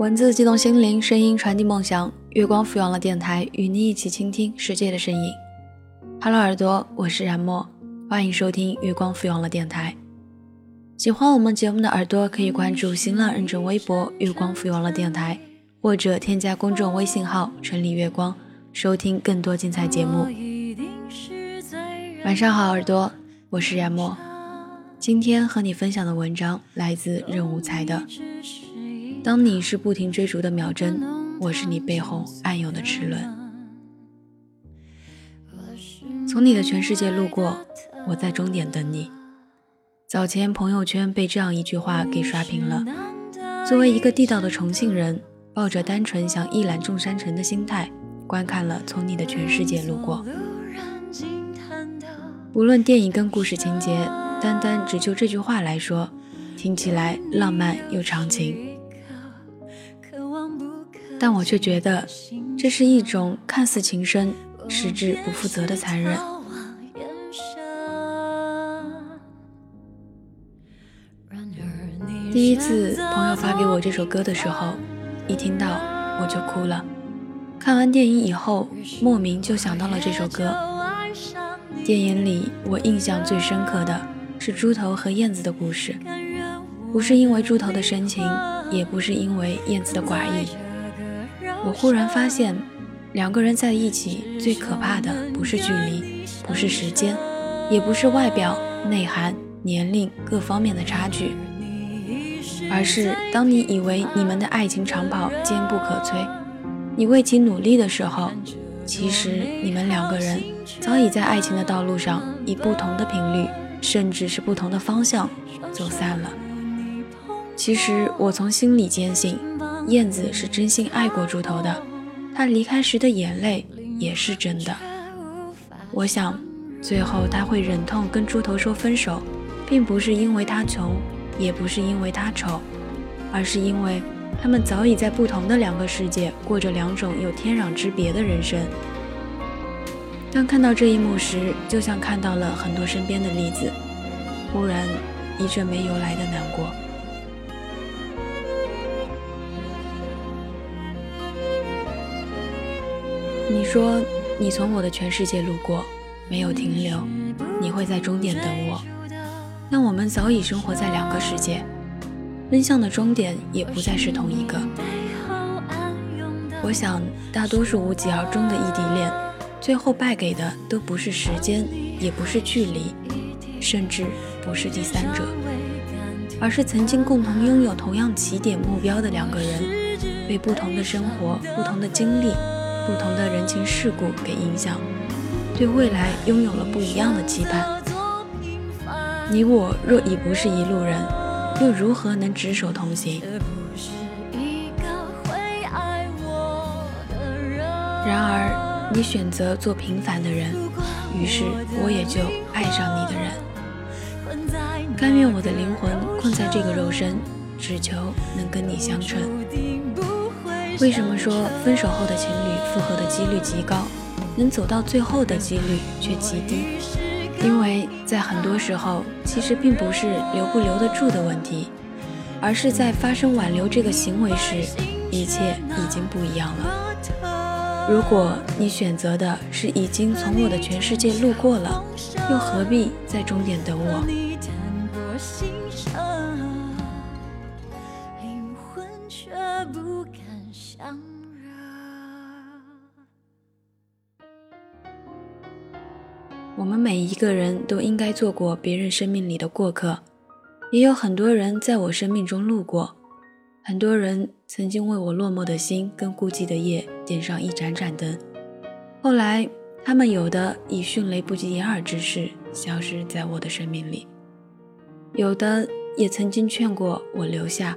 文字激动心灵，声音传递梦想。月光抚养了电台，与你一起倾听世界的声音。Hello，耳朵，我是冉墨，欢迎收听月光抚养了电台。喜欢我们节目的耳朵，可以关注新浪认证微博“月光抚养了电台”，或者添加公众微信号“城里月光”，收听更多精彩节目。晚上好，耳朵，我是冉墨。今天和你分享的文章来自任无才的。当你是不停追逐的秒针，我是你背后暗涌的齿轮。从你的全世界路过，我在终点等你。早前朋友圈被这样一句话给刷屏了。作为一个地道的重庆人，抱着单纯想一览众山城的心态，观看了《从你的全世界路过》。无论电影跟故事情节，单单只就这句话来说，听起来浪漫又长情。但我却觉得，这是一种看似情深，实质不负责的残忍。第一次朋友发给我这首歌的时候，一听到我就哭了。看完电影以后，莫名就想到了这首歌。电影里我印象最深刻的是猪头和燕子的故事，不是因为猪头的深情，也不是因为燕子的寡义。我忽然发现，两个人在一起最可怕的不是距离，不是时间，也不是外表、内涵、年龄各方面的差距，而是当你以为你们的爱情长跑坚不可摧，你为其努力的时候，其实你们两个人早已在爱情的道路上以不同的频率，甚至是不同的方向走散了。其实我从心里坚信。燕子是真心爱过猪头的，他离开时的眼泪也是真的。我想，最后他会忍痛跟猪头说分手，并不是因为他穷，也不是因为他丑，而是因为他们早已在不同的两个世界过着两种有天壤之别的人生。当看到这一幕时，就像看到了很多身边的例子，忽然一阵没由来的难过。你说你从我的全世界路过，没有停留，你会在终点等我。但我们早已生活在两个世界，奔向的终点也不再是同一个。我想，大多数无疾而终的异地恋，最后败给的都不是时间，也不是距离，甚至不是第三者，而是曾经共同拥有同样起点目标的两个人，被不同的生活、不同的经历。不同的人情世故给影响，对未来拥有了不一样的期盼。你我若已不是一路人，又如何能执手同行？然而，你选择做平凡的人，于是我也就爱上你的人。甘愿我的灵魂困在这个肉身，只求能跟你相称。为什么说分手后的情侣复合的几率极高，能走到最后的几率却极低？因为在很多时候，其实并不是留不留得住的问题，而是在发生挽留这个行为时，一切已经不一样了。如果你选择的是已经从我的全世界路过了，又何必在终点等我？我们每一个人都应该做过别人生命里的过客，也有很多人在我生命中路过，很多人曾经为我落寞的心跟孤寂的夜点上一盏盏灯，后来他们有的以迅雷不及掩耳之势消失在我的生命里，有的也曾经劝过我留下，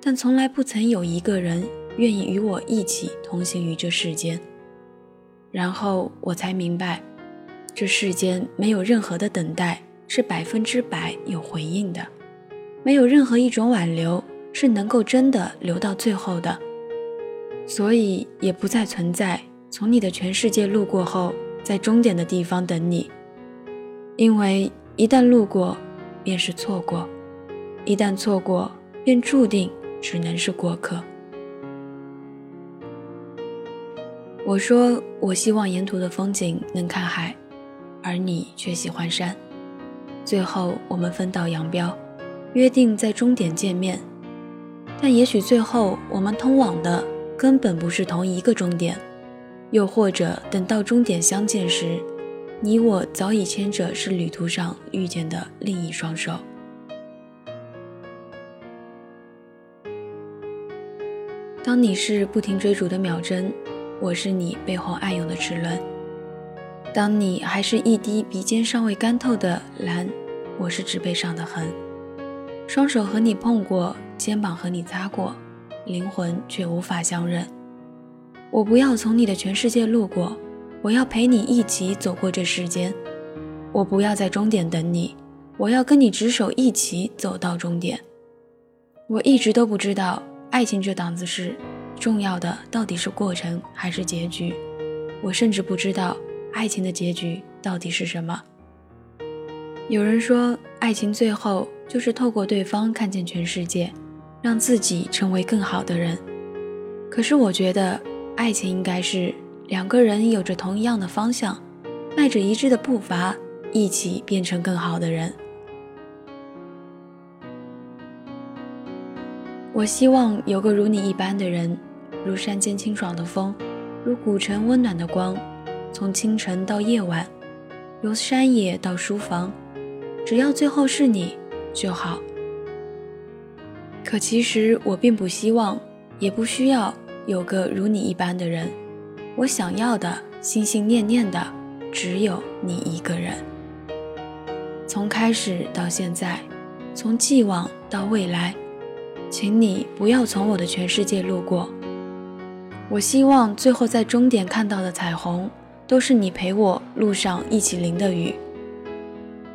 但从来不曾有一个人愿意与我一起同行于这世间，然后我才明白。这世间没有任何的等待是百分之百有回应的，没有任何一种挽留是能够真的留到最后的，所以也不再存在从你的全世界路过后，在终点的地方等你，因为一旦路过，便是错过；一旦错过，便注定只能是过客。我说我希望沿途的风景能看海，而你却喜欢山。最后我们分道扬镳，约定在终点见面。但也许最后我们通往的根本不是同一个终点，又或者等到终点相见时，你我早已牵着是旅途上遇见的另一双手。当你是不停追逐的秒针。我是你背后暗涌的齿轮，当你还是一滴鼻尖尚未干透的蓝，我是纸背上的痕。双手和你碰过，肩膀和你擦过，灵魂却无法相认。我不要从你的全世界路过，我要陪你一起走过这世间。我不要在终点等你，我要跟你执手一起走到终点。我一直都不知道爱情这档子事。重要的到底是过程还是结局？我甚至不知道爱情的结局到底是什么。有人说，爱情最后就是透过对方看见全世界，让自己成为更好的人。可是我觉得，爱情应该是两个人有着同一样的方向，迈着一致的步伐，一起变成更好的人。我希望有个如你一般的人，如山间清爽的风，如古城温暖的光，从清晨到夜晚，由山野到书房，只要最后是你就好。可其实我并不希望，也不需要有个如你一般的人。我想要的，心心念念的，只有你一个人。从开始到现在，从既往到未来。请你不要从我的全世界路过。我希望最后在终点看到的彩虹，都是你陪我路上一起淋的雨。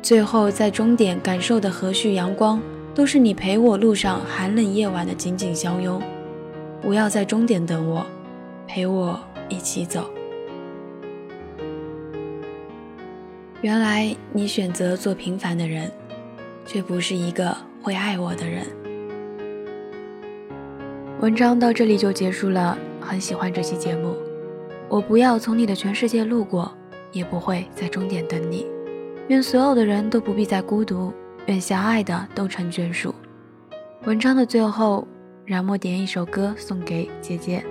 最后在终点感受的和煦阳光，都是你陪我路上寒冷夜晚的紧紧相拥。不要在终点等我，陪我一起走。原来你选择做平凡的人，却不是一个会爱我的人。文章到这里就结束了，很喜欢这期节目。我不要从你的全世界路过，也不会在终点等你。愿所有的人都不必再孤独，愿相爱的都成眷属。文章的最后，冉墨点一首歌送给姐姐，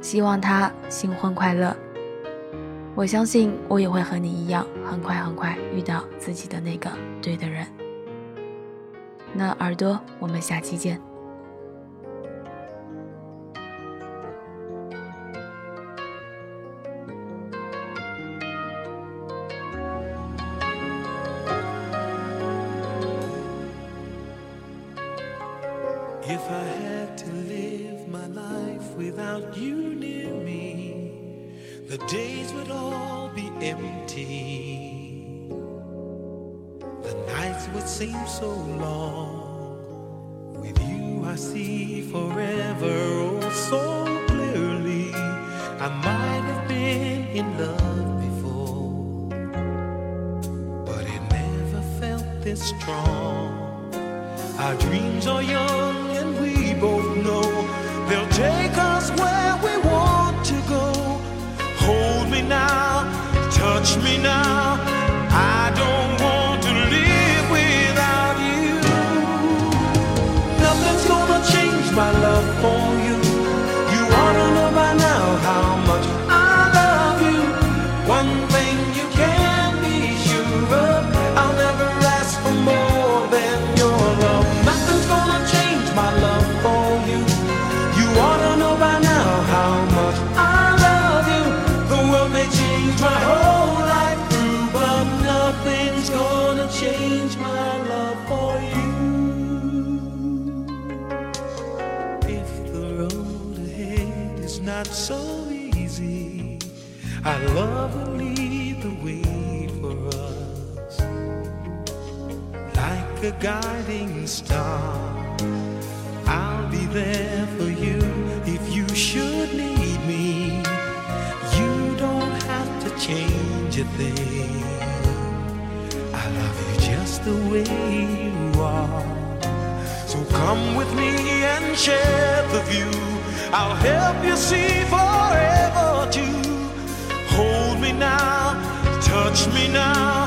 希望她新婚快乐。我相信我也会和你一样，很快很快遇到自己的那个对的人。那耳朵，我们下期见。If I had to live my life without you near me, the days would all be empty. The nights would seem so long. With you, I see forever oh so clearly. I might have been in love before, but it never felt this strong. Our dreams are young both know they'll take us where we want to go. Hold me now, touch me now. Change love you just the way you are. So come with me and share the view. I'll help you see forever too. Hold me now, touch me now.